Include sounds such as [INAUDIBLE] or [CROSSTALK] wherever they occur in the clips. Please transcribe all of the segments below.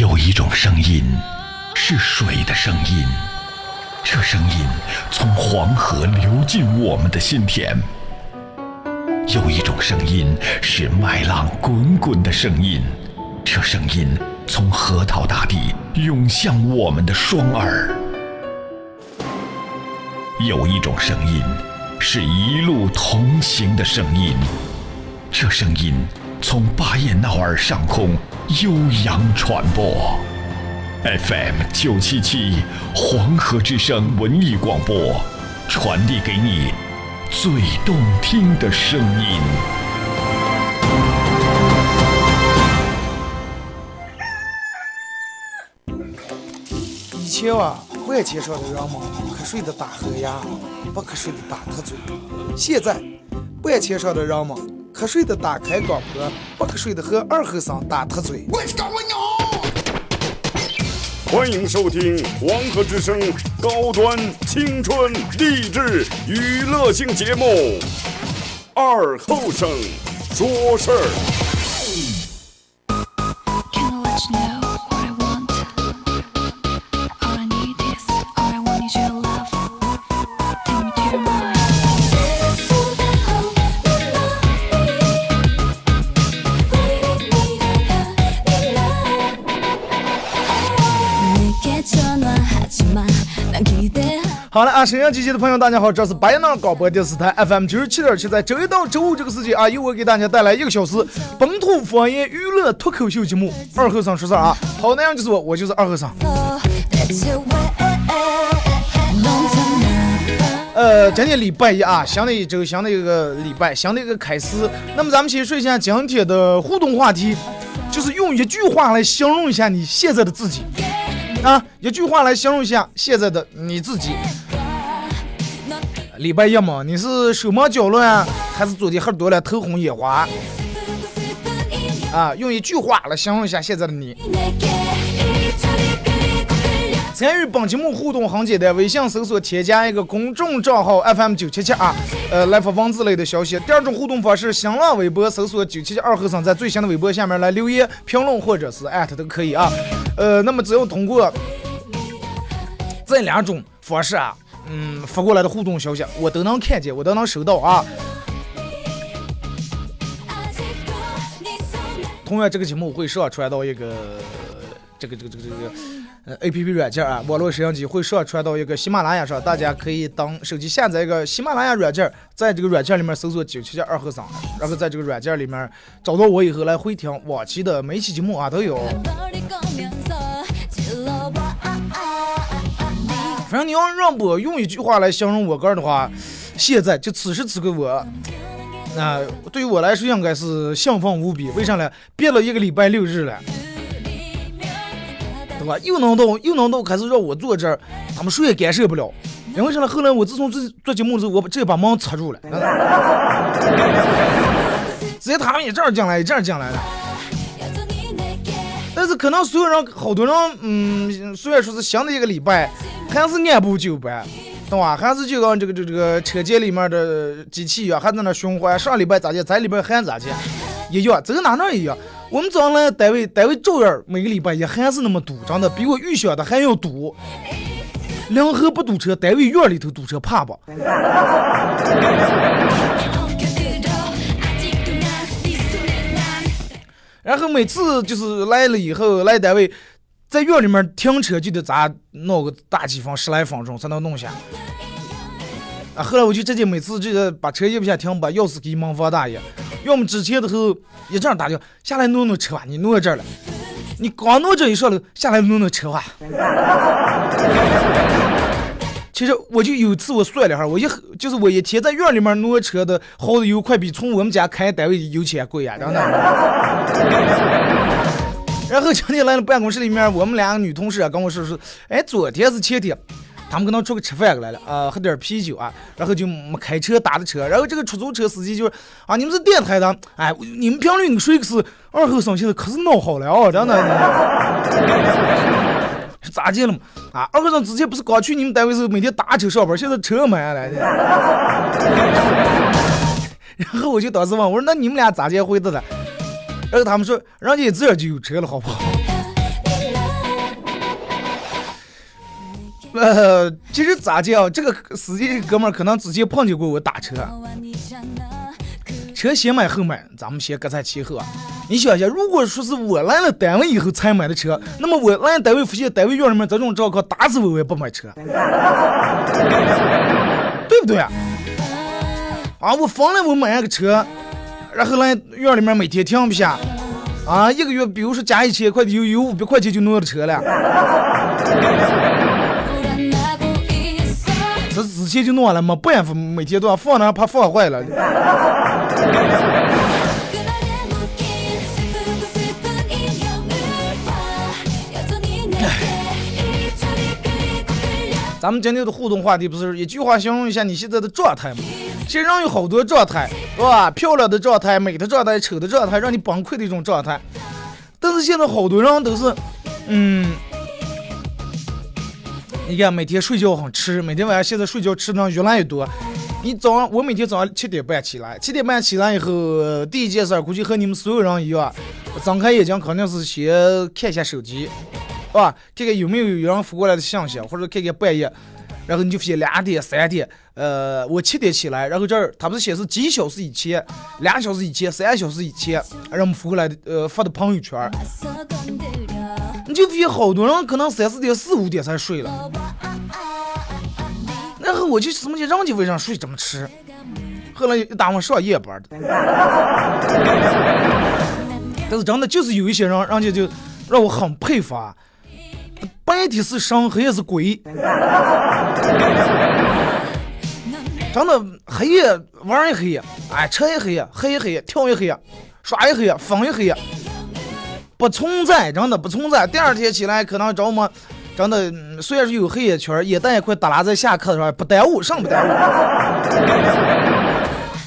有一种声音，是水的声音，这声音从黄河流进我们的心田；有一种声音是麦浪滚滚的声音，这声音从河套大地涌向我们的双耳；有一种声音是一路同行的声音，这声音从巴彦淖尔上空。悠扬传播，FM 九七七黄河之声文艺广播，传递给你最动听的声音。以前啊，万千上的人们瞌睡的打呵呀，不瞌睡的打瞌嘴。现在，万千上的人们。瞌睡的打开广播，不瞌睡的和二后生打特嘴。欢迎收听黄河之声高端青春励志娱乐性节目《二后生说事儿》。好了啊，沈阳机器的朋友，大家好，这是白浪广播电视台 FM 九十七点七，在周一到周五这个时间啊，由我给大家带来一个小时本土方言娱乐脱口秀节目《二和尚说事儿》啊。好，那样就是我，我就是二和尚。呃，今天礼拜一啊，新的一周，新的一个礼拜，新的一个开始。那么咱们先说一下今天的互动话题，就是用一句话来形容一下你现在的自己啊，一句话来形容一下现在的你自己。礼拜一嘛，你是手忙脚乱，还是昨天喝多了头昏眼花？啊，用一句话来形容一下现在的你。参与本节目互动很简单，微信搜索添加一个公众账号 FM 九七七啊，呃，来发文字类的消息。第二种互动方式，新浪微博搜索九七七二和尚，在最新的微博下面来留言评论或者是艾特都可以啊。呃，那么只要通过这两种方式啊。嗯，发过来的互动消息我都能看见，我都能收到啊。同样，这个节目会上传到一个这个这个这个这个呃 A P P 软件啊，网络摄像机会上传到一个喜马拉雅上，大家可以当手机下载一个喜马拉雅软件，在这个软件里面搜索九七七二和尚，然后在这个软件里面找到我以后来回听往期的每期节目啊都有。反正你要让我用一句话来形容我个人的话，现在就此时此刻我，那对于我来说应该是兴奋无比。为啥呢？憋了一个礼拜六日了，对吧？又能动又能动开始让我坐这儿，他们谁也干涉不了。因为啥呢？后来我自从做做节目之后，我直接把门插住了，[LAUGHS] 直接他们一阵进来一阵进来了。但是可能所有人好多人，嗯，虽然说是新的一个礼拜，还是按部就班，懂吧？还是就跟这个这这个车间里面的机器一样，还在那循环。上礼拜咋的，这礼拜还咋的，一样，走哪能一样。我们早上来单位，单位照样每个礼拜也还是那么堵，真的比我预想的还要堵。两河不堵车，单位院里头堵车，怕不？然后每次就是来了以后来单位，在院里面停车就得咋弄个大几分十来分钟才能弄下。啊，后来我就直接每次就把车一不下停，把钥匙给门房大爷。要么之前的时候一这样打叫下来弄弄车吧，你弄到这儿了，你刚弄这一上楼下来弄弄车吧。其实我就有次我算了哈，我一就是我一天在院里面挪车的耗的油，快比从我们家开单位的油钱贵呀，真的。[LAUGHS] 然后今天来了办公室里面，我们两个女同事啊跟我说说，哎，昨天是前天，他们跟他出去吃饭来了啊，喝点啤酒啊，然后就没开车打的车，然后这个出租车司机就说啊，你们是电台的，哎，你们频率你说可是二后生现在可是闹好了啊，真的。咋见了嘛？啊二哥他之前不是刚去你们单位时候每天打车上班现在车买下来的然后我就当时问我说那你们俩咋结婚的呢？然后他们说人家自然就有车了好不好？[LAUGHS] 呃其实咋见啊这个司机哥们可能之前碰见过我打车。车先买后买，咱们先搁在其后啊。你想一下，如果说是我来了单位以后才买的车，那么我来单位发现单位院里面这种状况，打死我我也不买车，[LAUGHS] 对不对啊？啊，我疯了，我买了个车，然后来院里面每天停不下，啊，一个月比如说加一千块的油，有五百块钱就弄的车了，之前就弄完了嘛，不然每天都要放那怕放坏了。[LAUGHS] 咱们今天的互动话题不是一句话形容一下你现在的状态吗？其实人有好多状态，是吧？漂亮的状态、美的状态、丑的状态，让你崩溃的一种状态。但是现在好多人都是，嗯，你看每天睡觉很迟，每天晚上现在睡觉吃的越来越多。你早上，我每天早上七点半起来，七点半起来以后，第一件事估计和你们所有人一样，睁开眼睛肯定是先看一下手机。啊，看看有没有有人发过来的信息，或者看看半夜，然后你就发现两点、三点，呃，我七点起来，然后这儿它不是显示几小时以前、两小时以前、三小时以前，让我们发过来的，呃，发的朋友圈，你就比好多人可能三四点、四五点才睡了，然后我就什么叫人家为啥睡这么迟？后来一打我上夜班的，[LAUGHS] 但是真的就是有一些人，人家就让我很佩服啊。白天是神，黑夜是鬼。真的，黑夜玩一黑夜，哎，吃一黑夜，黑一黑夜，跳一黑夜，耍一黑夜，疯一黑夜，不存在，真的不存在。第二天起来可能着么，真的虽然是有黑眼圈，眼袋也快耷拉在下课的时候，不耽误，上不耽误。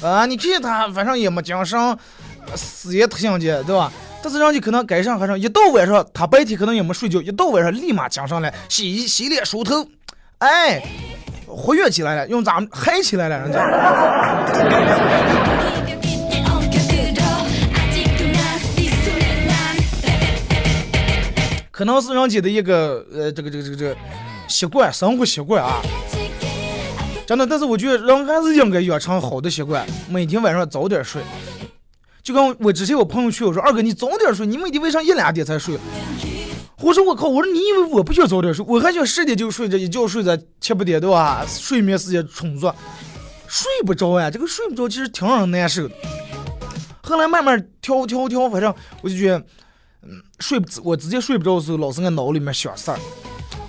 [LAUGHS] 啊，你看他，反正也没精神，死也特想去，对吧？但是人家可能该上还上，一到晚上他白天可能也没睡觉，一到晚上立马精神来，洗洗脸梳头，哎，活跃起来了，用咱们嗨起来了，人家。可能是人家的一个呃这个这个这个这个习惯，生活习惯啊。真的，但是我觉得人还是应该养成好的习惯，每天晚上早点睡。就跟我之前我朋友去我说：“二哥，你早点睡，你每天晚上一两点才睡。”我说：“我靠！我说你以为我不想早点睡？我还想十点就睡着，一觉睡着七八点对吧？睡眠时间充足，睡不着呀。这个睡不着其实挺让人难受的。后来慢慢调调调，反正我就觉得，嗯，睡不我直接睡不着的时候，老是在脑里面想事儿。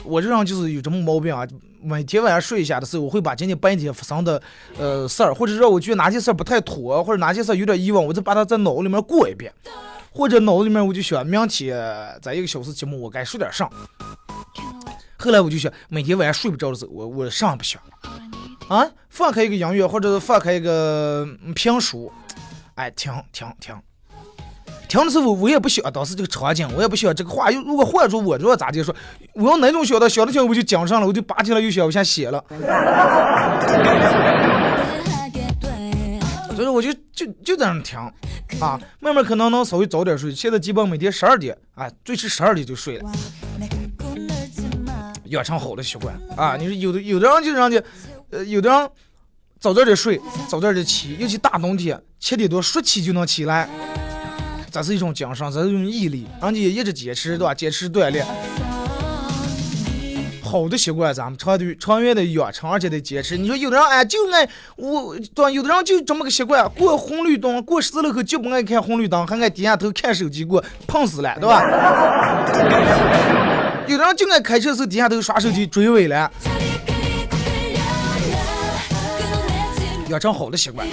我这人就是有这么毛病啊。每天晚上睡一下的时候，我会把今天白天发生的呃事儿，或者让我觉得哪件事儿不太妥，或者哪件事儿有点疑问，我就把它在脑里面过一遍，或者脑子里面我就想明天咱一个小时节目我该说点啥。后来我就想，每天晚上睡不着的时候，我我啥也不想啊，放开一个音乐，或者是放开一个评书，哎，听听听。听的时候我也不想当时这个场景，我也不想这个话。如果换做我，知道咋的说？我要哪种想的？想的听我就讲上了，我就拔起来又想，我先写了。就就在那听啊，慢慢可能能稍微早点睡。现在基本每天十二点，哎，最迟十二点就睡了，养成好的习惯啊。你说有的有的人就让你，呃，有的人早点的睡，早点的起，尤其大冬天七点多说起就能起来。这是一种精神，这是一种毅力，人家一直坚持，对吧？坚持锻炼，好的习惯，咱们长的长远的养成，而且得坚持。你说有的人哎，就爱我，对？有的人就这么个习惯，过红绿灯，过十字路口就不爱看红绿灯，还爱低下头看手机，过碰死了，对吧？有的人就爱开车时低下头耍手机追尾了，养成好的习惯。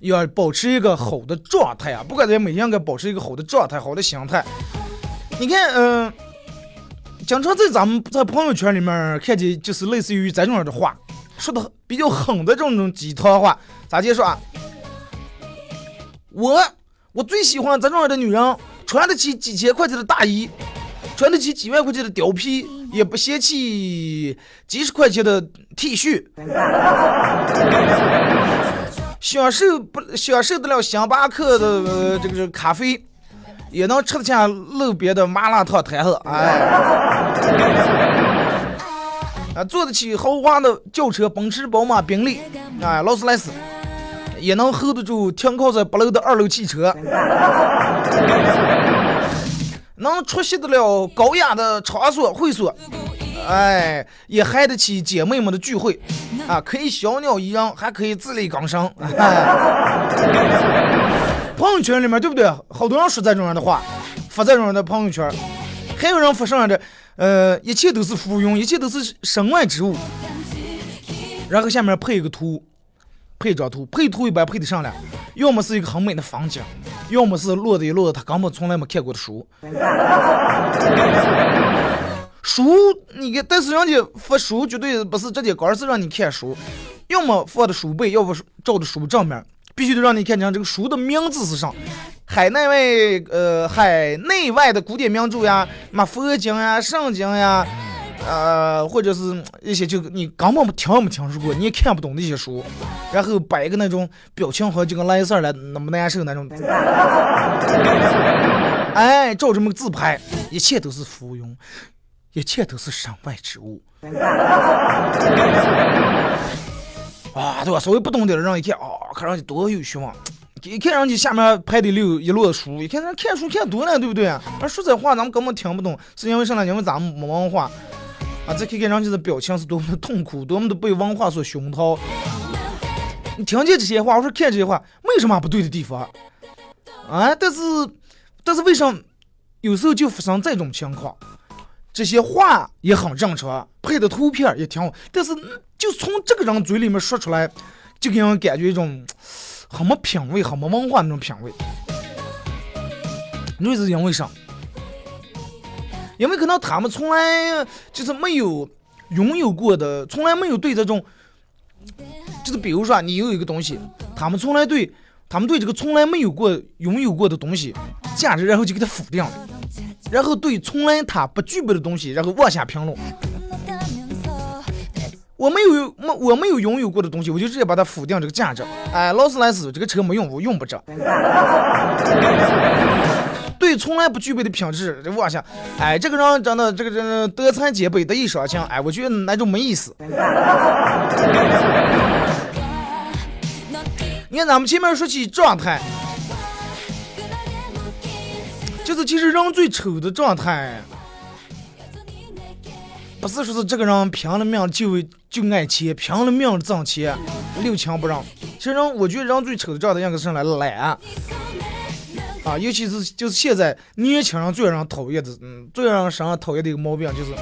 要保持一个好的状态啊！不管在每天该保持一个好的状态、好的心态。你看，嗯，经常在咱们在朋友圈里面看见，就是类似于这种样的话，说的比较狠的这种鸡汤话。咋介说啊？我我最喜欢咱这样的女人，穿得起几千块钱的大衣，穿得起几万块钱的貂皮，也不嫌弃几十块钱的 T 恤。享受不享受得了星巴克的这个咖啡，也能吃得下路边的麻辣烫摊子，哎。[LAUGHS] 啊，坐得起豪华的轿车，奔驰、宝马、宾利，啊，劳斯莱斯，也能 hold 得住停靠在八楼的二楼汽车，[LAUGHS] 能出席得了高雅的场所会所，哎，也嗨得起姐妹们的聚会，啊，可以小鸟依人，还可以自力更生。哎 [LAUGHS] 朋友圈里面对不对？好多人说这种人的话，发这种人的朋友圈，还有人发上的。呃，一切都是附庸，一切都是身外之物。然后下面配一个图，配一张图，配图一般配得上了，要么是一个很美的风景，要么是落的一摞他根本从来没看过的书。书，你给，但是人家发书绝对不是直接光是让你看书，要么放的书背，要不照的书正面，必须得让你看见这个书的名字是啥。海内外，呃，海内外的古典名著呀，嘛佛经呀、圣经呀，呃，或者是一些就你根本听没听说过，你也看不懂那些书，然后摆个那种表情好就跟来事儿了，那么难受那种。[LAUGHS] 哎，照这么自拍，一切都是浮云，一切都是身外之物。[LAUGHS] 啊，对吧？稍微不懂点的人一看，哦，看上去多有学问。一看人家下面排的溜一摞书，一看人看书看多了，对不对啊？说这话咱们根本听不懂，是因为啥呢？因为咱们没文化啊！再看看人家的表情是多么的痛苦，多么的被文化所熏陶。你听见这些话，我说看这些话，没有什么不对的地方啊！但是，但是为什么有时候就发生这种情况？这些话也很正常，配的图片也挺好，但是就从这个人嘴里面说出来，就给人感觉一种。很没品味，很没文化那种品味。你是因为啥？因为可能他们从来就是没有拥有过的，从来没有对这种，就是比如说你有一个东西，他们从来对，他们对这个从来没有过拥有过的东西价值，然后就给他否定了，然后对从来他不具备的东西，然后妄下评论。我没有没我没有拥有过的东西，我就直接把它否定这个价值。哎，劳斯莱斯这个车没用，我用不着。对，从来不具备的品质，我想，哎，这个人真的这个人德才兼备，德艺双馨，哎，我觉得那种没意思。你看咱们前面说起状态，就是其实人最丑的状态。不是说是这个人拼了命就就爱钱，拼了命挣钱，六亲不认。其实人，我觉得人最丑的状态应该是来懒啊，尤其是就是现在年轻人最让人讨厌的，嗯，最让人身上讨厌的一个毛病就是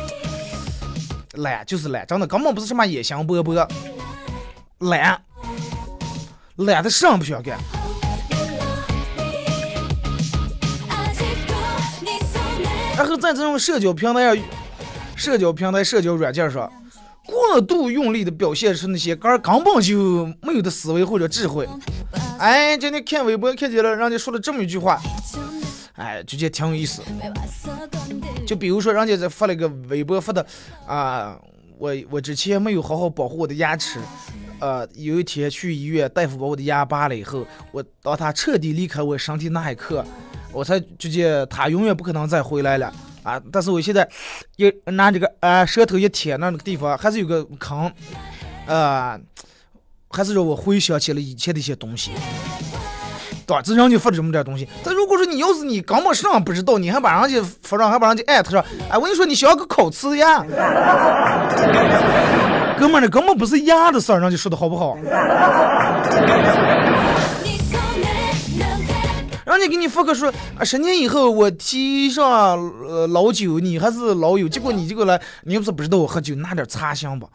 懒，就是懒，真的根本不是什么野心勃勃，懒，懒的什么不想干。然后在这种社交平台上。社交平台、社交软件上，过度用力的表现出那些根根本就没有的思维或者智慧。哎，今天看微博看见了，人家说了这么一句话，哎，就觉得挺有意思。就比如说，人家在发了一个微博，发的啊，我我之前没有好好保护我的牙齿，呃，有一天去医院，大夫把我的牙拔了以后，我当他彻底离开我身体那一刻，我才觉得他永远不可能再回来了。啊！但是我现在一拿这个啊舌头一舔，那个地方还是有个坑，啊，还是让我回想起了以前的一些东西。对吧？这人就发这么点东西。但如果说你要是你根本上不知道，你还把人家发上，还把人家艾特上，哎，我跟你说，你学个烤瓷呀，[LAUGHS] 哥们儿，那根本不是牙的事儿，人家说的好不好？人家给你发个说啊，十年以后我提上呃老酒，你还是老友，结果你这个来，你又不是不知道我喝酒，拿点擦香吧。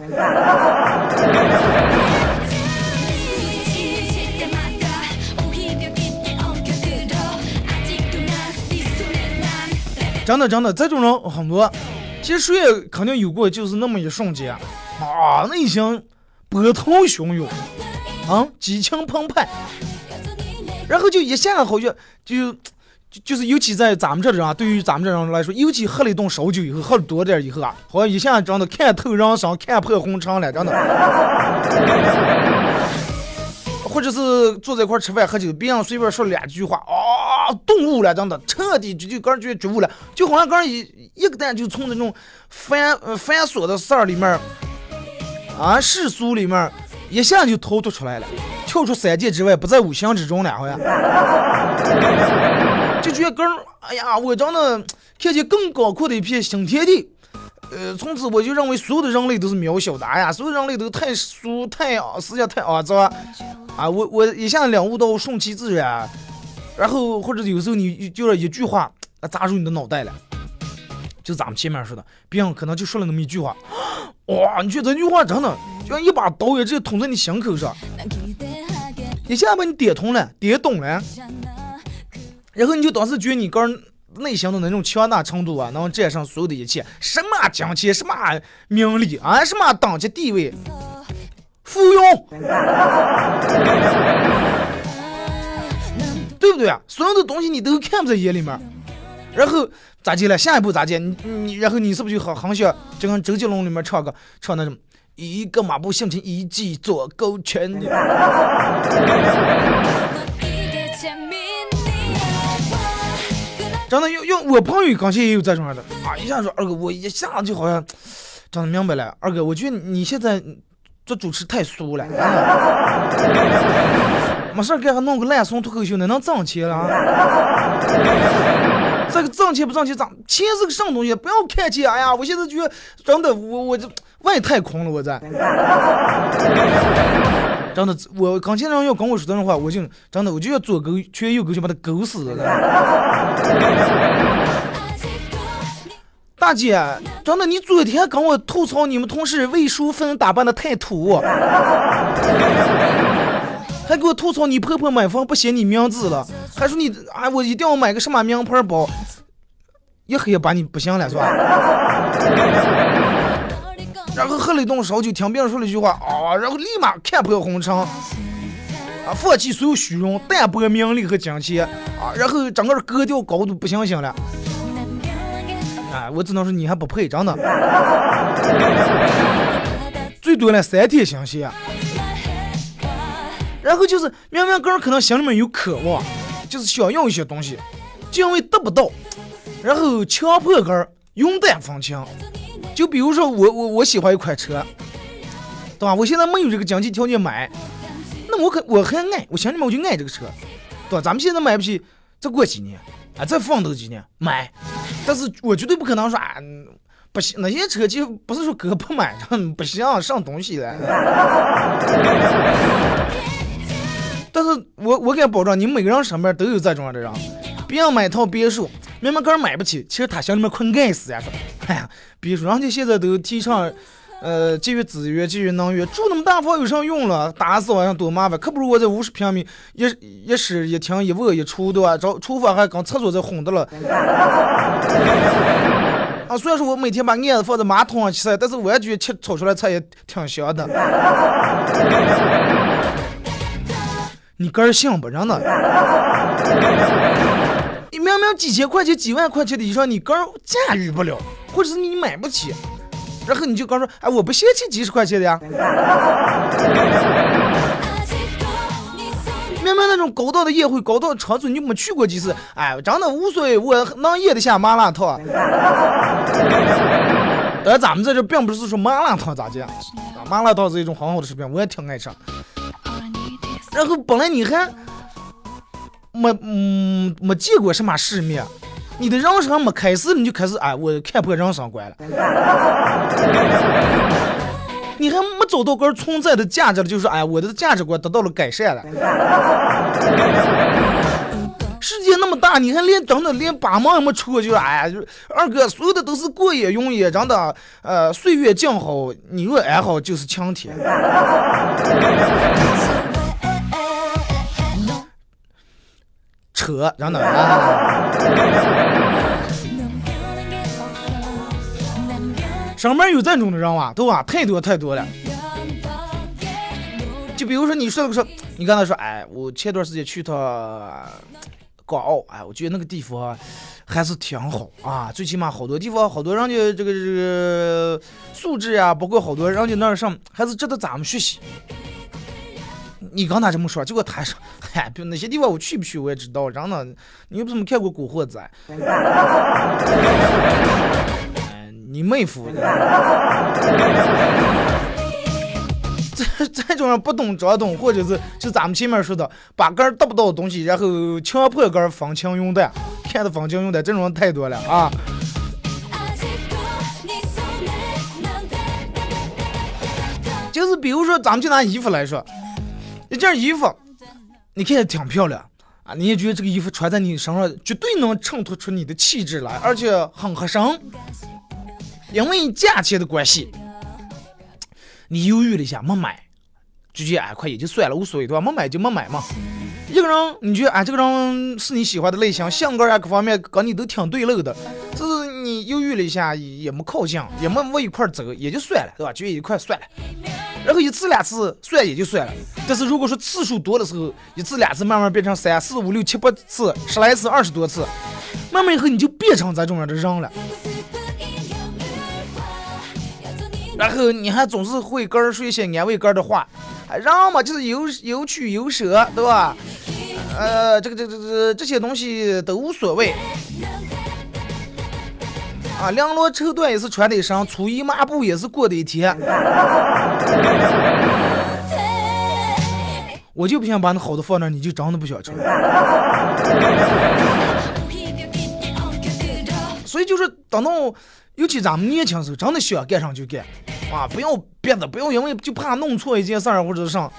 真的真的，这种人很多，其实谁也肯定有过，就是那么一瞬间啊，内心波涛汹涌，啊，激情澎湃。然后就一下好像就就就是尤其在咱们这人啊，对于咱们这人来说，尤其喝了一顿烧酒以后，喝了多点以后啊，好像一下真的看透人生，看破红尘了，真的。或者是坐在一块吃饭喝酒，别人随便说两句话，啊，顿悟了，真的彻底就就个人觉觉悟了，就好像刚一一个蛋就从那种繁繁琐的事儿里面，啊世俗里面一下就逃脱出来了，跳出三界之外，不在五行之中了，好像就觉得，哎呀，我真的看见更广阔的一片新天地。呃，从此我就认为所有的人类都是渺小的，哎呀，所有人类都太俗、太啊，思想太肮脏啊！我我一下领悟到顺其自然，然后或者有时候你就是一句话砸入你的脑袋了，就咱们前面说的，别人可能就说了那么一句话，[GASPS] 哇，你觉得这句话真的就像一把刀一样直捅在你心口上，一下把你点通了、点懂了，然后你就当时觉得你个人。内心的那种强大程度啊，能战胜所有的一切，什么金钱，什么名利啊，什么等级地位，附庸，对不对啊？所有的东西你都看不在眼里面，然后咋接了？下一步咋接？你你，然后你是不是就很很想就跟周杰伦里面唱个唱那种一个马步向前，一记左勾拳。[LAUGHS] 真的，用用我朋友刚才也有这种样的啊！一下说二哥，我一下子就好像真的明白了。二哥，我觉得你现在做主持太俗了，[LAUGHS] 没事干还弄个烂怂脱口秀，那能挣钱了？这个挣钱不挣钱，挣钱是个什么东西？不要看钱！哎呀，我现在觉得真的，我我这外太空了，我在。真的，我刚才人要跟我说这种话，我就真的，我就要左勾圈，右勾拳，把他勾死了。大姐，真的，你昨天跟我吐槽你们同事魏淑芬打扮的太土，还给我吐槽你婆婆买房不写你名字了，还说你啊，我一定要买个什么名牌包，一黑把你不行了是吧？喝了一顿烧酒，听别人说了一句话啊，然后立马看破红尘，啊，放弃所有虚荣，淡泊名利和金钱，啊，然后整个格调高度不相信了，啊，我只能说你还不配，真的，[LAUGHS] 最多了三天相信，然后就是明明个人可能心里面有渴望，就是想要一些东西，就因为得不到，然后强迫个人云淡风轻。就比如说我我我喜欢一款车，对吧？我现在没有这个经济条件买，那我可我还爱，我心里面我就爱这个车，对吧？咱们现在买不起，再过几年啊，再奋斗几年买，但是我绝对不可能说啊，不行，那些车就不是说哥不买，[LAUGHS] 不行，上东西了。[LAUGHS] 但是我我敢保证，你们每个人身边都有这种样的人，别人买套别墅。明明个人买不起，其实他心里面困爱死呀！说，哎呀，别墅人家现在都提倡，呃，节约资源、节约能源，住那么大房有啥用了？打扫上多麻烦，可不如我这五十平米，一一室一厅一卫一厨，对吧？找厨房还跟厕所在混的了。[LAUGHS] 啊，虽然说我每天把镊子放在马桶上洗，但是我也觉得吃炒出来菜也挺香的。[LAUGHS] 你个人信不？真的。你明明几千块钱、几万块钱的衣裳，你个人驾驭不了，或者是你买不起，然后你就刚说，哎，我不嫌弃几十块钱的呀。[LAUGHS] 明明那种高档的宴会、高档的场所，你没去过几次，哎，真的无所谓，我能咽得下麻辣烫。[LAUGHS] 而咱们在这并不是说麻辣烫咋讲，麻辣烫是一种很好的食品，我也挺爱吃。[LAUGHS] 然后本来你还。没嗯没见过什么世面，你的人生还没开始你就开始哎，我看破人生观了。你还没找到根存在的价值了，就说哎，我的价值观得到了改善了。世界那么大，你还连真的连八毛也没出过，就说哎，就二哥，所有的都是过眼云烟，真的，呃，岁月静好，你若安好就是晴天。扯，然后呢啊！上面有这种的人哇，对吧？太多太多了。就比如说你说的说，你刚才说，哎，我前段时间去趟港澳，哎，我觉得那个地方还是挺好啊，最起码好多地方，好多人家这个这个素质啊，包括好多人家那儿上还是值得咱们学习。你刚才这么说，结果他说，嗨，那些地方我去不去我也知道，真的，你又不是没看过《古惑仔》？[LAUGHS] 你妹夫！[LAUGHS] 这这种人不懂装懂，或者是就咱们前面说的，把根儿得不到的东西，然后强迫根儿放枪用弹，看的放枪用弹，这种人太多了啊！就是比如说，咱们就拿衣服来说，一件衣服，你看着挺漂亮啊，你也觉得这个衣服穿在你身上绝对能衬托出你的气质来，而且很合身。因为价钱的关系，你犹豫了一下没买，就觉得哎，快也就算了，无所谓对吧？没买就没买嘛。一个人，你觉得哎，这个人是你喜欢的类型，性格啊各方面跟你都挺对路的，这是你犹豫了一下也没靠近，也没往一块走，也就算了，对吧？就一块算了。然后一次两次算也就算了，但是如果说次数多的时候，一次两次慢慢变成三四五六七八次、十来次、二十多次，慢慢以后你就变成这种样的人了。然后你还总是会跟人说一些安慰跟的话，让嘛就是有有取有舍，对吧？呃，这个这这这这些东西都无所谓。啊，绫罗绸缎也是穿的一身，粗衣麻布也是过的一天。[LAUGHS] 我就不想把那好的放那，你就真的不想穿。[LAUGHS] 所以就是等到。尤其咱们年轻时候，真的想干上就干，啊，不要别的，不要因为就怕弄错一件事儿或者是啥，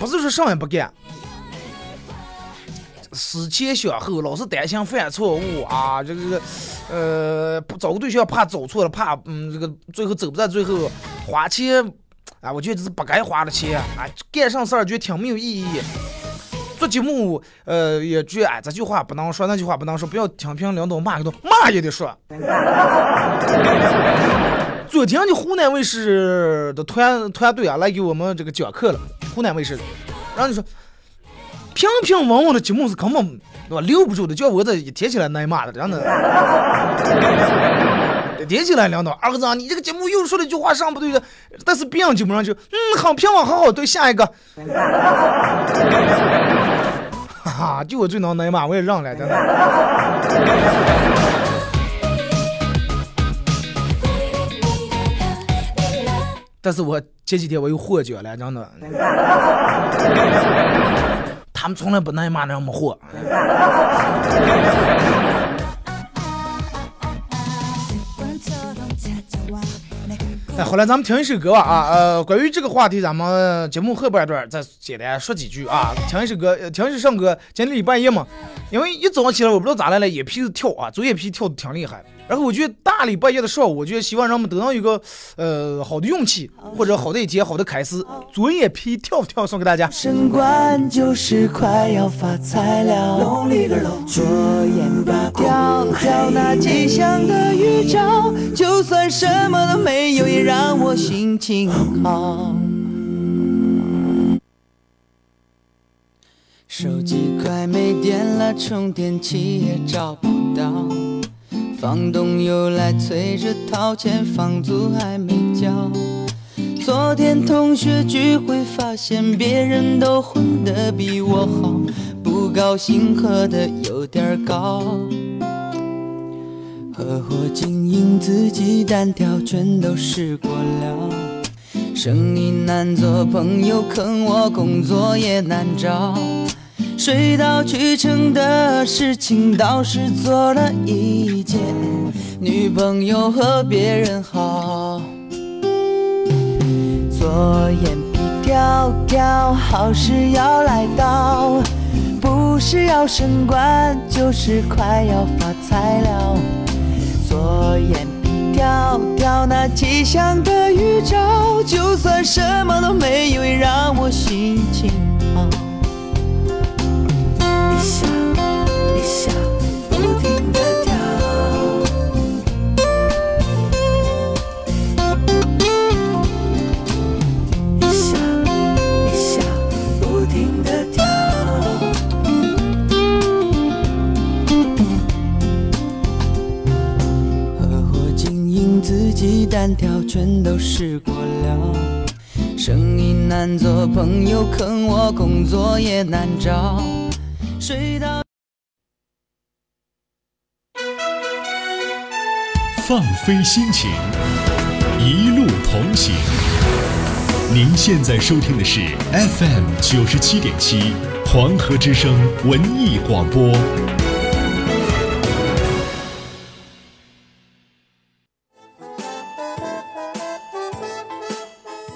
不是说啥也不干，思前想后，老是担心犯错误啊，这个，呃，不找个对象怕走错了，怕嗯这个最后走不在最后，花钱，啊，我觉得这是不该花的钱，啊，干上事儿觉得挺没有意义。做节目，呃，也觉得哎，这句话不能说，那句话不能说，不要听凭领导骂个都骂也得说。昨天的湖南卫视的团团队啊，来给我们这个讲课了。湖南卫视的，然后你说平平稳稳的节目是根本对吧留不住的，叫我这一提起来挨骂的，真的。[LAUGHS] 提起来领导，儿子，你这个节目又说了一句话上不对的，但是别人节目上就嗯，很平稳，很好，对，下一个。[LAUGHS] 哈哈，就我最能挨骂，我也让了，真的。但是我前几天我又获奖了，真的。他们从来不挨骂那么货。[LAUGHS] 哎，后来咱们听一首歌吧啊，呃，关于这个话题，咱们节目后半段再简单说几句啊。听一首歌，听一首唱歌。今天礼拜一嘛，因为一早上起来我不知道咋来了，眼皮子跳啊，左眼皮跳的挺厉害。然后我觉得大礼拜一的上午，我觉得希望人们都能有个呃好的运气，或者好的一天，好的开始。左眼皮跳跳送给大家。升官就是快要发财了，左眼皮跳跳那吉祥的预兆，就算什么都没有，也让我心情好。手机快没电了，充电器也找不到。房东又来催着掏钱，房租还没交。昨天同学聚会，发现别人都混得比我好，不高兴喝得有点高。合伙经营自己单挑，全都试过了，生意难做，朋友坑我，工作也难找。水到渠成的事情倒是做了一件，女朋友和别人好。左眼皮跳跳，好事要来到，不是要升官，就是快要发财了。左眼皮跳跳，那吉祥的预兆，就算什么都没有，也让我心情单挑全都试过了，生意难。难做朋友，坑我工作也难找。睡到放飞心情，一路同行。您现在收听的是 FM 九十七点七黄河之声文艺广播。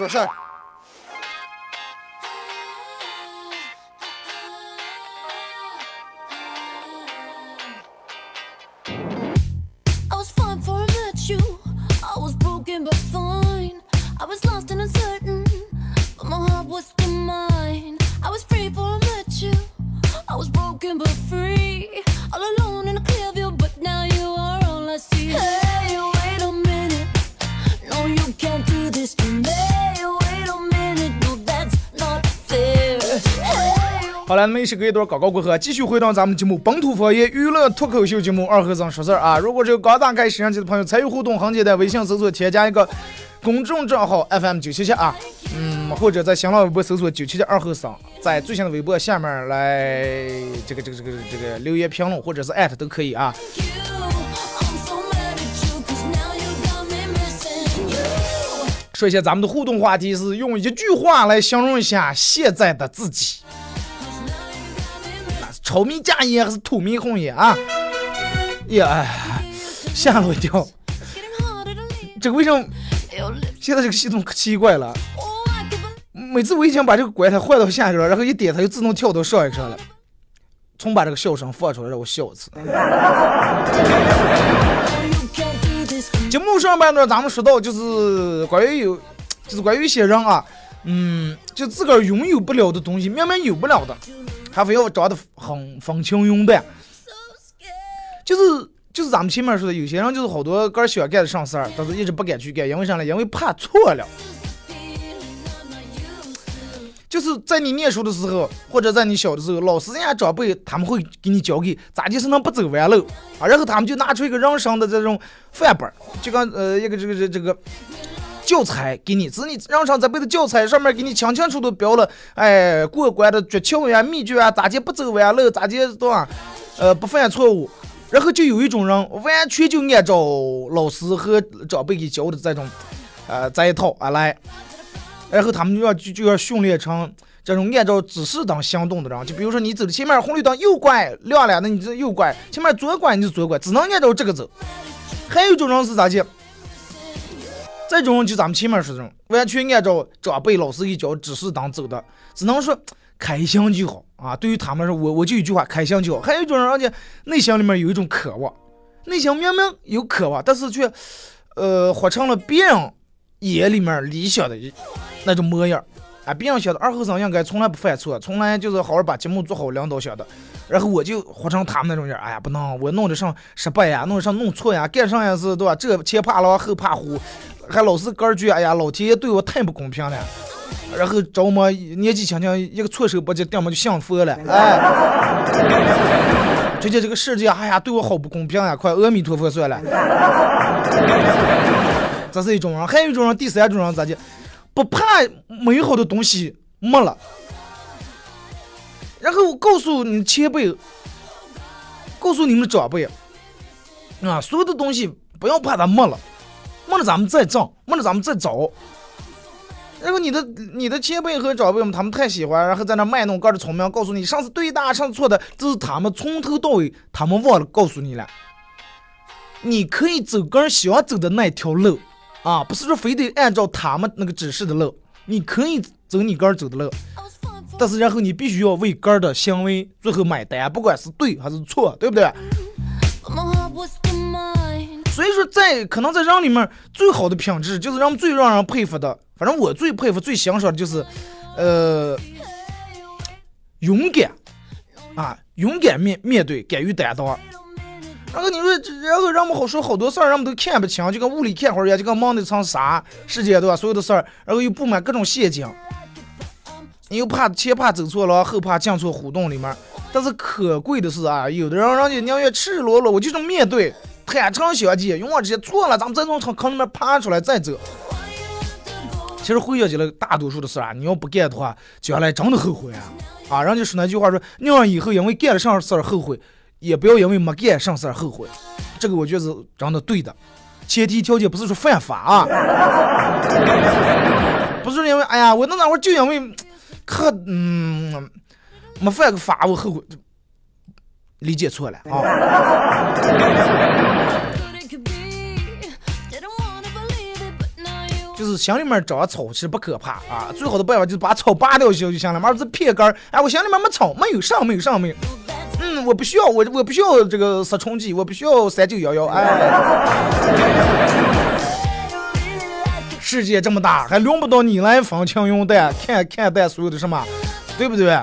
说事 Hey, 好了，美食隔一段广告过后，继续回到咱们节目《本土方言娱乐脱口秀节目二和尚说事儿》啊。如果这个刚打开摄像机的朋友，参与互动，很简单，微信搜索添加一个公众账号 FM 九七七啊，嗯，或者在新浪微博搜索九七七二和尚，在最新的微博下面来这个这个这个这个留言评论，或者是艾特都可以啊。说一下咱们的互动话题是用一句话来形容一下现在的自己，炒米加盐还是土米红盐啊？呀，吓了我一跳。这个为什么现在这个系统可奇怪了？每次我已经把这个拐它换到下一个了，然后一点它就自动跳到上一个了。从把这个笑声放出来，让我笑一次。节目上半段咱们说到，就是关于有，就是关于一些人啊，嗯，就自个儿拥有不了的东西，明明有不了的，还非要长得很风轻云淡，就是就是咱们前面说的，有些人就是好多个儿想干的上事儿，但是一直不敢去干，因为啥呢？因为怕错了。就是在你念书的时候，或者在你小的时候，老师人家长辈他们会给你教给咋就是能不走弯路啊，然后他们就拿出一个人生的这种范本，就跟呃一个这个这个这个教材给你，只是你人生这辈子教材上面给你清清楚楚标了，哎，过关的诀窍呀、秘诀啊，咋就不走弯路，咋就对吧？呃，不犯错误。然后就有一种人完全就按照老师和长辈给教的这种，呃，这一套啊来。然后他们就要就就要训练成这种按照指示灯行动的人。就比如说你走的前面红绿灯右拐亮了，那你就右拐；前面左拐你就左拐，只能按照这个走。还有一种人是咋的？这种就咱们前面说这种，完全按照长辈老师给教指示灯走的，只能说开心就好啊。对于他们说，我我就一句话，开心就好。还有一种人，人家内心里面有一种渴望，内心明明有渴望，但是却呃活成了别人眼里面理想的那种模样。啊，别人想的二后生应该从来不犯错，从来就是好好把节目做好，领导想的。然后我就活成他们那种人，哎呀，不能，我弄得上失败呀，弄得上弄错呀，干上呀是对吧？这前怕狼后怕虎，还老是根句，哎呀，老天爷对我太不公平了。然后找我们年纪轻轻一个措手不及，要么就信佛了，哎，觉得这个世界，哎呀，对我好不公平呀，快阿弥陀佛算了。这是一种人，还有一种人，第三种人咋的？不怕美好的东西没了，然后我告诉你前辈，告诉你们长辈，啊，所有的东西不要怕它没了，没了咱们再挣，没了咱们再找。然后你的你的前辈和长辈们，他们太喜欢，然后在那卖弄个的聪明，告诉你上次对大，上次错的，这是他们从头到尾，他们忘了告诉你了。你可以走个人想走的那条路，啊，不是说非得按照他们那个指示的路，你可以走你个人走的路，但是然后你必须要为个人的行为最后买单，不管是对还是错，对不对？所以说在，可能在人里面最好的品质，就是让最让人佩服的。反正我最佩服、最欣赏的就是，呃，勇敢啊，勇敢面面对，敢于担当。然后你说，然后让我们好说好多事儿，让我们都看不清，就跟雾里看花一样，就跟蒙的层纱，世界对吧？所有的事儿，然后又布满各种陷阱，你又怕前怕走错了，后怕进错胡同里面。但是可贵的是啊，有的人人家宁愿赤裸裸，我就这么面对，坦诚相见，勇往直前，错了，咱们再从坑里面爬出来再走。其实回想起来，大多数的事啊，你要不干的话，将来真的后悔啊！啊，人家说那句话说，宁愿以后因为干了啥事儿后悔，也不要因为没干啥事儿后悔。这个我觉得是真的对的，前提条件不是说犯法啊，[LAUGHS] 不是因为哎呀，我那那会儿就因为可嗯没犯个法我后悔，理解错了啊。就是心里面长草，其实不可怕啊。最好的办法就是把草拔掉就行了，而不是撇根儿。哎，我心里面没草，没有上，没有上，没有。嗯，我不需要，我我不需要这个杀虫剂，我不需要三九幺幺。哎，世界这么大，还轮不到你来分清用淡，看看淡所有的什么，对不对？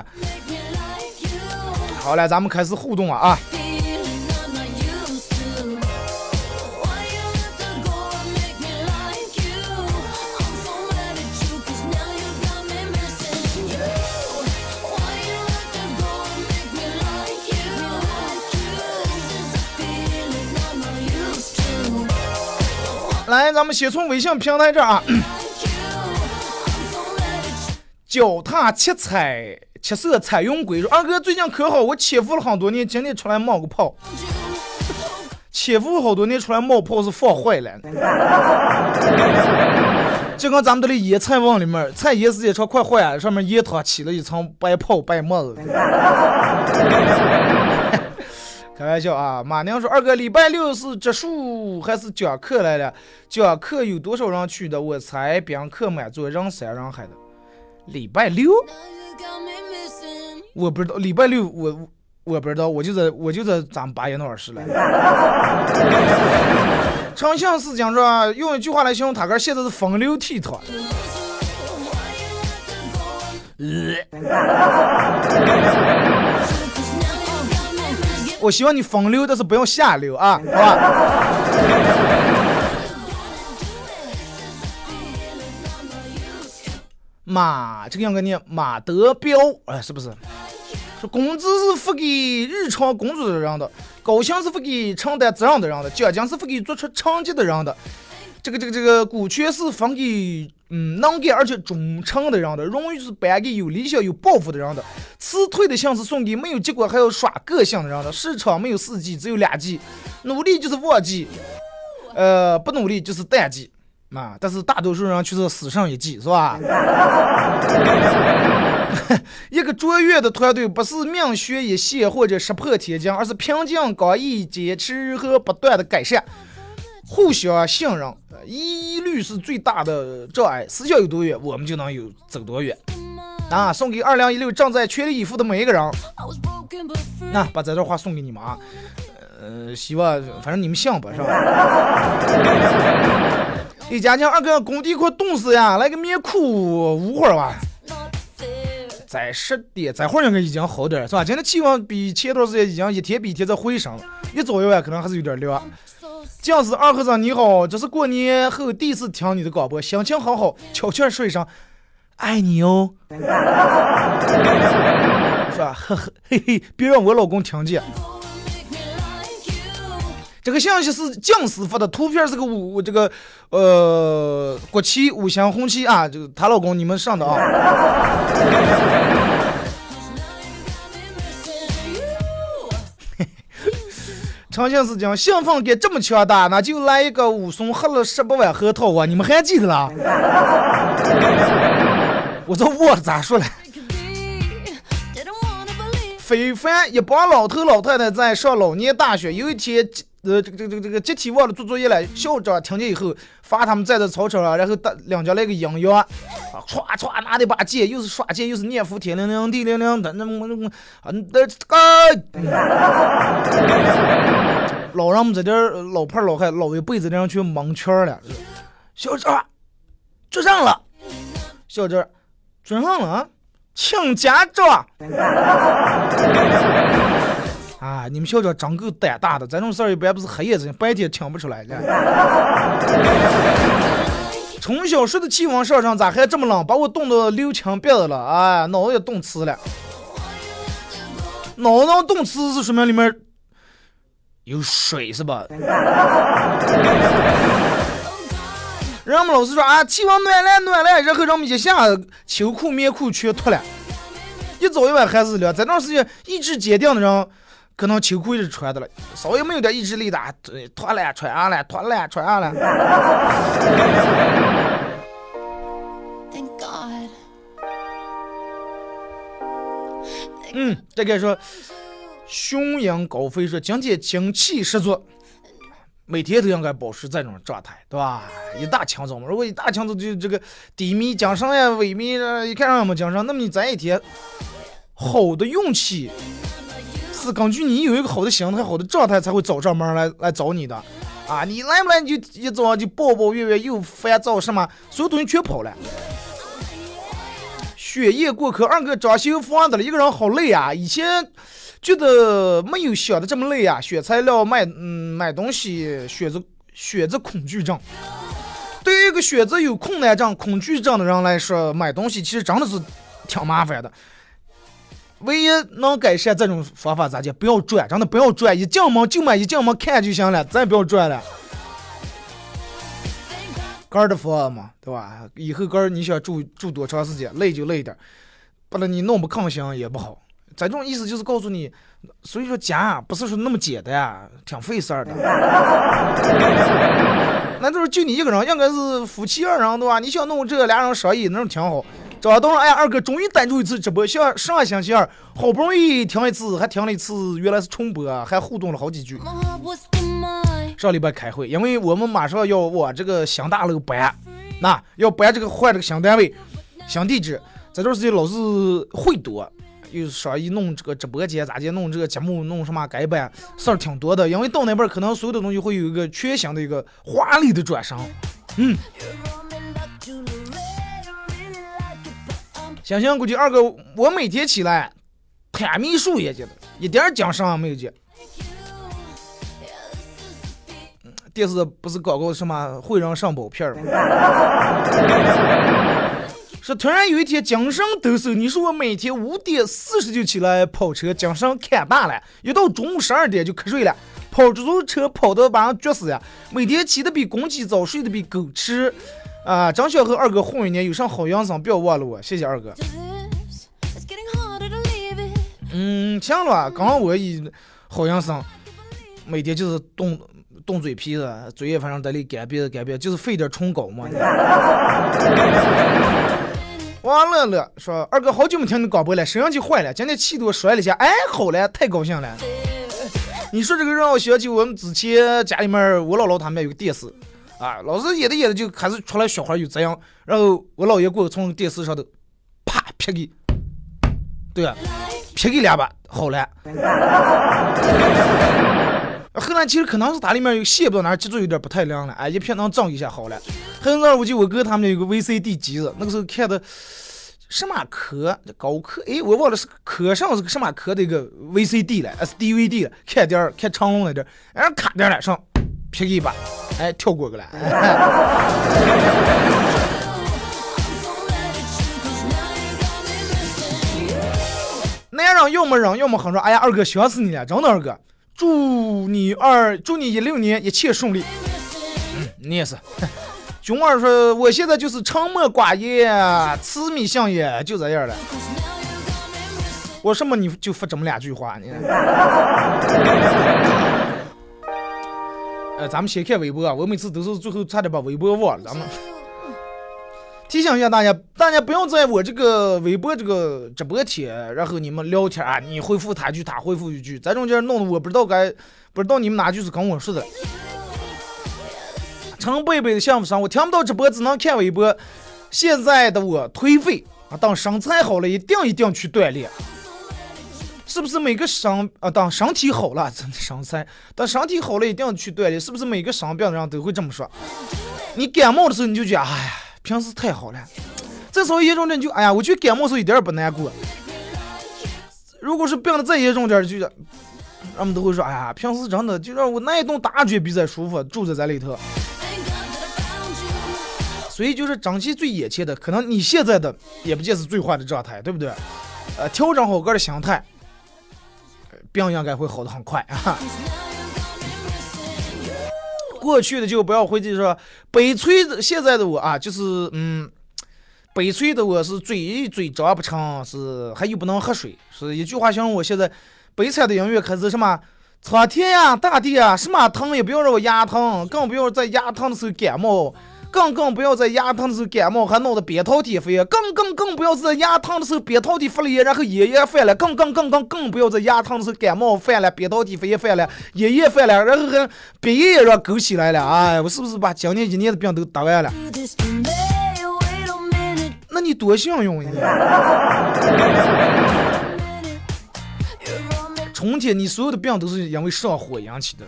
好了，咱们开始互动了啊。来，咱们先从微信平台这儿啊，脚踏七彩七色彩云归说二哥最近可好？我潜伏了很多年，今天出来冒个泡。潜伏好多年出来冒泡是放坏了，就跟咱们这里野菜网里面，菜腌时间长快坏了，上面盐汤起了一层白泡白沫子。[LAUGHS] 开玩笑啊！马娘说二哥礼拜六是植树还是讲课来了？讲课有多少人去的？我猜宾客满座，人山人海的。礼拜六我不知道，礼拜六我我不知道，我就在我就在咱们八爷那儿是了。长相思讲说，用一句话来形容他哥，现在是风流倜傥。我希望你风流，但是不要下流啊，好吧？马，这个应该念马德彪，哎，是不是？说工资是付给日常工作的人的，高薪是付给承担责任的人的，奖金是付给做出成绩的人的，这个这个这个股权是分给嗯能干而且忠诚的人的，荣誉是颁给有理想有抱负的人的，辞退的信是送给没有结果还要耍个性的人的。市场没有四季，只有两季，努力就是旺季，呃，不努力就是淡季。啊，但是大多数人却是死上一计，是吧？[LAUGHS] 一个卓越的团队不是命悬一线或者石破天惊，而是平静刚毅、坚持和不断的改善，互相信任，呃一律是最大的障碍。思想有多远，我们就能有走多远。啊，送给二零一六正在全力以赴的每一个人。那、把这段话送给你们啊，呃，希望反正你们信吧，是吧？李佳佳二哥，工地快冻死呀，来个棉裤捂会儿吧。Not fair. 在十点，这会儿应该已经好点儿，是吧？今天气温比前段时间已经一天比一天在回升，一早一晚可能还是有点凉。So 酱子二和尚你好，这是过年后第一次听你的广播，心情很好，悄悄说一声爱你哦，[LAUGHS] 是吧？呵 [LAUGHS] 呵嘿嘿，别让我老公听见。这个信息是酱师发的，图片是个五这个呃国旗五星红旗啊，这个她老公你们上的啊。[LAUGHS] 长相思讲兴奋感这么强大，那就来一个武松喝了十八碗核桃啊！你们还记得啦？[LAUGHS] 我都忘了咋说了。非凡一帮老头老太太在上老年大学，有一天，呃，这个这个这个这个集体忘了做作业了，校长听见以后罚他们站在操场上，然后大两家来个音乐，啊，歘歘拿着把剑，又是耍剑又是念佛，天灵灵地灵灵的，那么那么啊，那个，老人们在这儿老派老汉老一辈子的人去蒙圈了，校长，做上了，校长。准上了啊，请家长。啊，你们校长真够胆大的，这种事儿一般不是黑夜子，白天听不出来的。[LAUGHS] 从小睡的气温上升，咋还这么冷？把我冻得流青鼻子了，哎，脑子也冻刺了。脑子冻刺是说明里面有水是吧？[LAUGHS] 人们老是说啊，气温暖了暖了，然后人们一下秋裤棉裤全脱了，一早一晚还是凉。这段时间意志坚定的人，可能秋裤一直穿的了，稍微没有点意志力的，对，脱了穿上了，脱了穿上了。嗯，这个说，雄鹰高飞说，今天精气十足，每天都应该保持这种状态，对吧？一大清早嘛，如果一大清早就这个低迷精神呀、萎靡啊，一看上没精神，那么你这一天好的运气根据你有一个好的心态、好的状态才会找上门来来找你的。啊，你来不来你就一早上就抱抱怨怨又烦躁什么，所有东西全跑了。雪夜过客，二哥装修房子了，一个人好累啊！以前觉得没有想的这么累啊，选材料、买嗯买东西，选择选择恐惧症。对于一个选择有困难症、恐惧症的人来说，买东西其实真的是挺麻烦的。唯一能改善这种方法咋讲？不要转，真的不要转，一进门就买，一进门看就行了，咱也不要转了。杆儿的房嘛，对吧？以后杆儿你想住住多长时间，累就累点儿，把了你弄不抗心也不好。咱这种意思就是告诉你，所以说家不是说那么简单啊，挺费事儿的。[LAUGHS] 那就是就你一个人，应该是夫妻二人对吧？你想弄这俩人商议，那种挺好。找到了，哎，二哥终于单住一次直播，像上星期二好不容易听一次，还听了一次，原来是重播，还互动了好几句。上礼拜开会，因为我们马上要往这个新大楼搬，那要搬这个换这个新单位、新地址，这段时间老是会多，又商议弄这个直播间咋的，弄这个节目弄什么改版，事儿挺多的。因为到那边可能所有的东西会有一个全新的一个华丽的转身。嗯想想估计二哥，我每天起来摊秘书也觉得一点儿精神也没有见。电视不是搞个什么会让上宝片儿吗？[LAUGHS] 是突然有一天精神抖擞，你说我每天五点四十就起来跑车，精神看大了，一到中午十二点就瞌睡了，跑出租车跑到把人撅死呀！每天起的比公鸡早，睡得比狗迟，啊！真想和二哥混一年，有啥好营生不要忘了我，谢谢二哥。嗯，行了，刚刚我一好养生，每天就是动动嘴皮子，嘴也反正得里干瘪干瘪，就是费点唇膏嘛。[LAUGHS] 王乐乐说：“二哥，好久没听你广播了，摄像机坏了，今天气多摔了一下，哎，好了，太高兴了。你说这个让我想起我们之前家里面我姥姥他们有个电视，啊，老是演着演着就开始出来雪花有这样，然后我姥爷给我从电视上头啪劈给，对啊，劈给两把，好了。后来其实可能是它里面有线不知道哪儿接触有点不太亮了，哎，一片能正一下好了。后来我就我哥他们有个 VCD 机子，那个时候看的什么科高科，哎，我忘了是科上是个什么科的一个 VCD 了，，SDVD 了，看点儿看成龙那点儿，哎，卡点儿了上，撇一把，哎，跳过去了。Don't let it shoot, 'cause now you got me missing. 男人要么忍，要么狠说，哎呀，二哥想死你了，真的二哥，祝你二，祝你一六年一切顺利。嗯，你也是。[LAUGHS] 熊二说，我现在就是沉默寡言，痴迷相也，就这样了。我什么你就发这么两句话，你。呃，咱们先看微博啊，我每次都是最后差点把微博忘了，咱们。提醒一下大家，大家不要在我这个微博这个直播贴，然后你们聊天啊，你回复他一句，他回复一句，在中间弄得我不知道该，不知道你们哪句是跟我说的。陈贝贝的项目上，我听不到直播，只能看微博。现在的我颓废啊，等身材好了，一定一定去锻炼。是不是每个伤啊，当身体好了，真的身材，等身体好了一定要去锻炼。是不是每个生病的人都会这么说？你感冒的时候你就觉得，哎呀，平时太好了，再稍微严重点就，哎呀，我觉感冒时候一点也不难过。如果是病的再严重点，就是人们都会说，哎呀，平时真的就让我那一栋大觉比咱舒服，住在咱里头。所以就是长期最眼前的，可能你现在的也不见是最坏的状态，对不对？呃，调整好个的心态，病应该会好的很快啊。[LAUGHS] 过去的就不要回去说，悲催的现在的我啊，就是嗯，悲催的我是嘴嘴张不成，是还又不能喝水，是一句话形容我现在悲惨的音乐可是什么？苍天呀，大地啊，什么疼也不要让我牙疼，更不要在牙疼的时候感冒，更更不要在牙疼的时候感冒还闹得扁桃体发炎，更更更不要在牙疼的时候扁桃体发了炎，然后咽炎犯了，更更更更更不要在牙疼的时候感冒犯了，扁桃体发炎犯了，咽炎犯了，然后还鼻炎也让勾起来了，哎，我是不是把今年一年的病都得完了？那你多幸运呀！[LAUGHS] 春天你所有的病都是因为上火引起的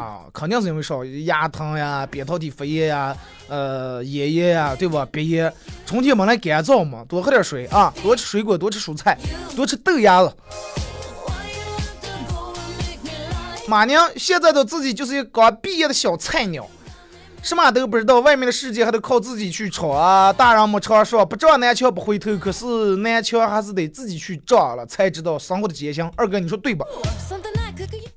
啊，肯定是因为上牙疼呀、扁桃体发炎呀、呃炎炎呀，对吧？鼻炎。春天本来干燥嘛，多喝点水啊，多吃水果，多吃蔬菜，多吃豆芽子。马娘现在的自己就是一个刚毕业的小菜鸟，什么都不知道，外面的世界还得靠自己去闯啊！大人们常说不撞南墙不回头，可是南墙还是得自己去撞了才知道生活的艰辛。二哥，你说对吧？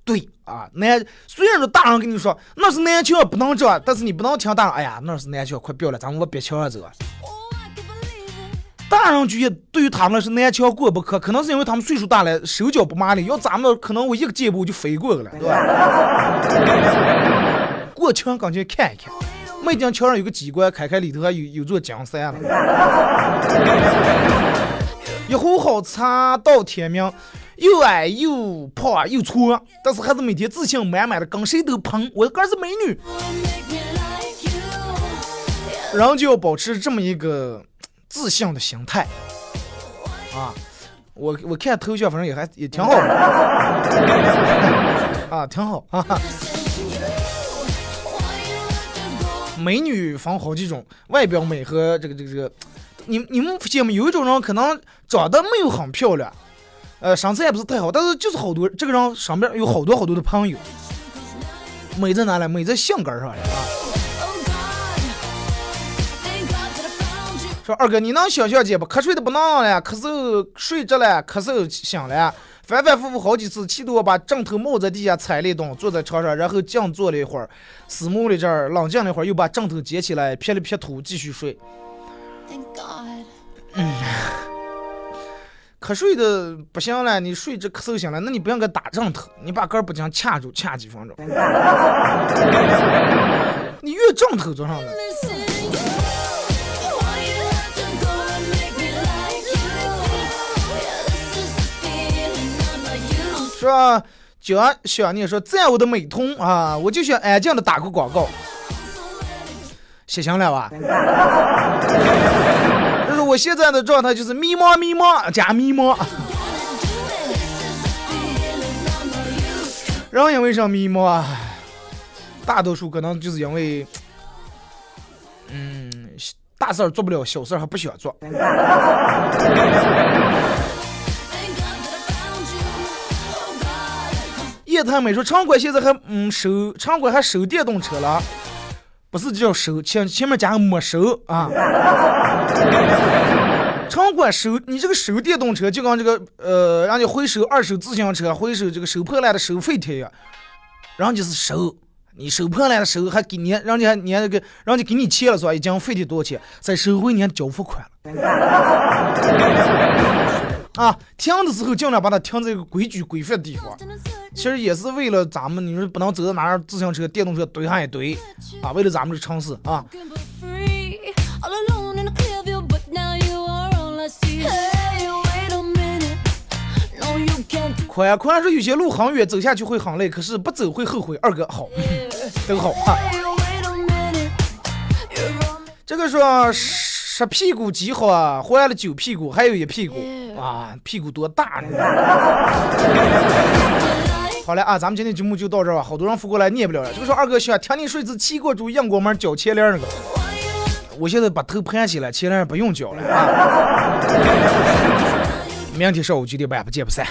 对啊，南虽然说大人跟你说那是南墙不能撞，但是你不能听大人，哎呀，那是南墙，快不要了，咱们往别墙上走！大人觉得对于他们来说南墙过不去，可能是因为他们岁数大了，手脚不麻利。要咱们可能我一个箭步就飞过去了，对吧？[LAUGHS] 过墙赶紧看一看，没定墙上有个机关，开开里头还有有座江山了。[LAUGHS] 一壶好茶到天明，又矮又胖又粗，但是还是每天自信满满的，跟谁都碰。我个儿是美女，然后就要保持这么一个自信的心态啊。我我看头像，反正也还也挺好的啊，挺好啊。美女分好几种，外表美和这个这个这个，你你们发现没？有一种人可能长得没有很漂亮，呃，身材也不是太好，但是就是好多这个人身边有好多好多的朋友。美在哪里？美在性格上了啊！Oh. 说二哥，你能想象见不？瞌睡的不能了，咳嗽睡着了，咳嗽醒了，反反复复好几次，气得我把枕头冒在地下踩了一顿，坐在床上，然后静坐了一会儿，思慕了一阵儿，冷静了一会儿，又把枕头捡起来，撇了撇土，继续睡。Thank God. [LAUGHS] 瞌睡的不行了，你睡着咳嗽醒了，那你不应该打枕头，你把根儿不紧掐住，掐几分钟。[LAUGHS] 你越枕头做上的，Listen, why you have to go and make me like you? Yeah, this is the feeling I'm not used 说讲想念说在我的美瞳啊，我就想安静的打个广告，写行了吧？就是我现在的状态就是迷茫迷茫加迷茫，人因为啥迷茫啊？大多数可能就是因为，嗯，大事儿做不了，小事儿还不想做。Thank God that I found you. Oh God. 叶太美说，城管现在还嗯收，城管还收电动车了，不是叫收，前前面加个没收啊。城管收，你这个收电动车就跟这个呃，人家回收二手自行车、回收这个收破烂的收废铁一样，人家是收，你收破烂的收还给你，人家还你还那个，人家给你钱了是吧？一斤废铁多少钱？再收回你还交付款了。[LAUGHS] 啊，停的时候尽量把它停在一个规矩规范的地方。其实也是为了咱们，你说不能走到哪儿自行车、电动车堆上一堆啊，为了咱们的城市啊。Do 宽宽说有些路很远，走下去会很累，可是不走会后悔。二哥好，都好啊。Hey, wait a minute. You're on 这个说十屁股极好啊，换了九屁股，还有一屁股啊，屁股多大呢？[LAUGHS] 好嘞啊，咱们今天节目就到这儿吧，好多人发过来念不了了。这个说二哥喜欢听你睡姿七过猪硬过门脚前帘那个，我现在把头盘起来，前两日不用交了啊。明天上午九点半不见不散。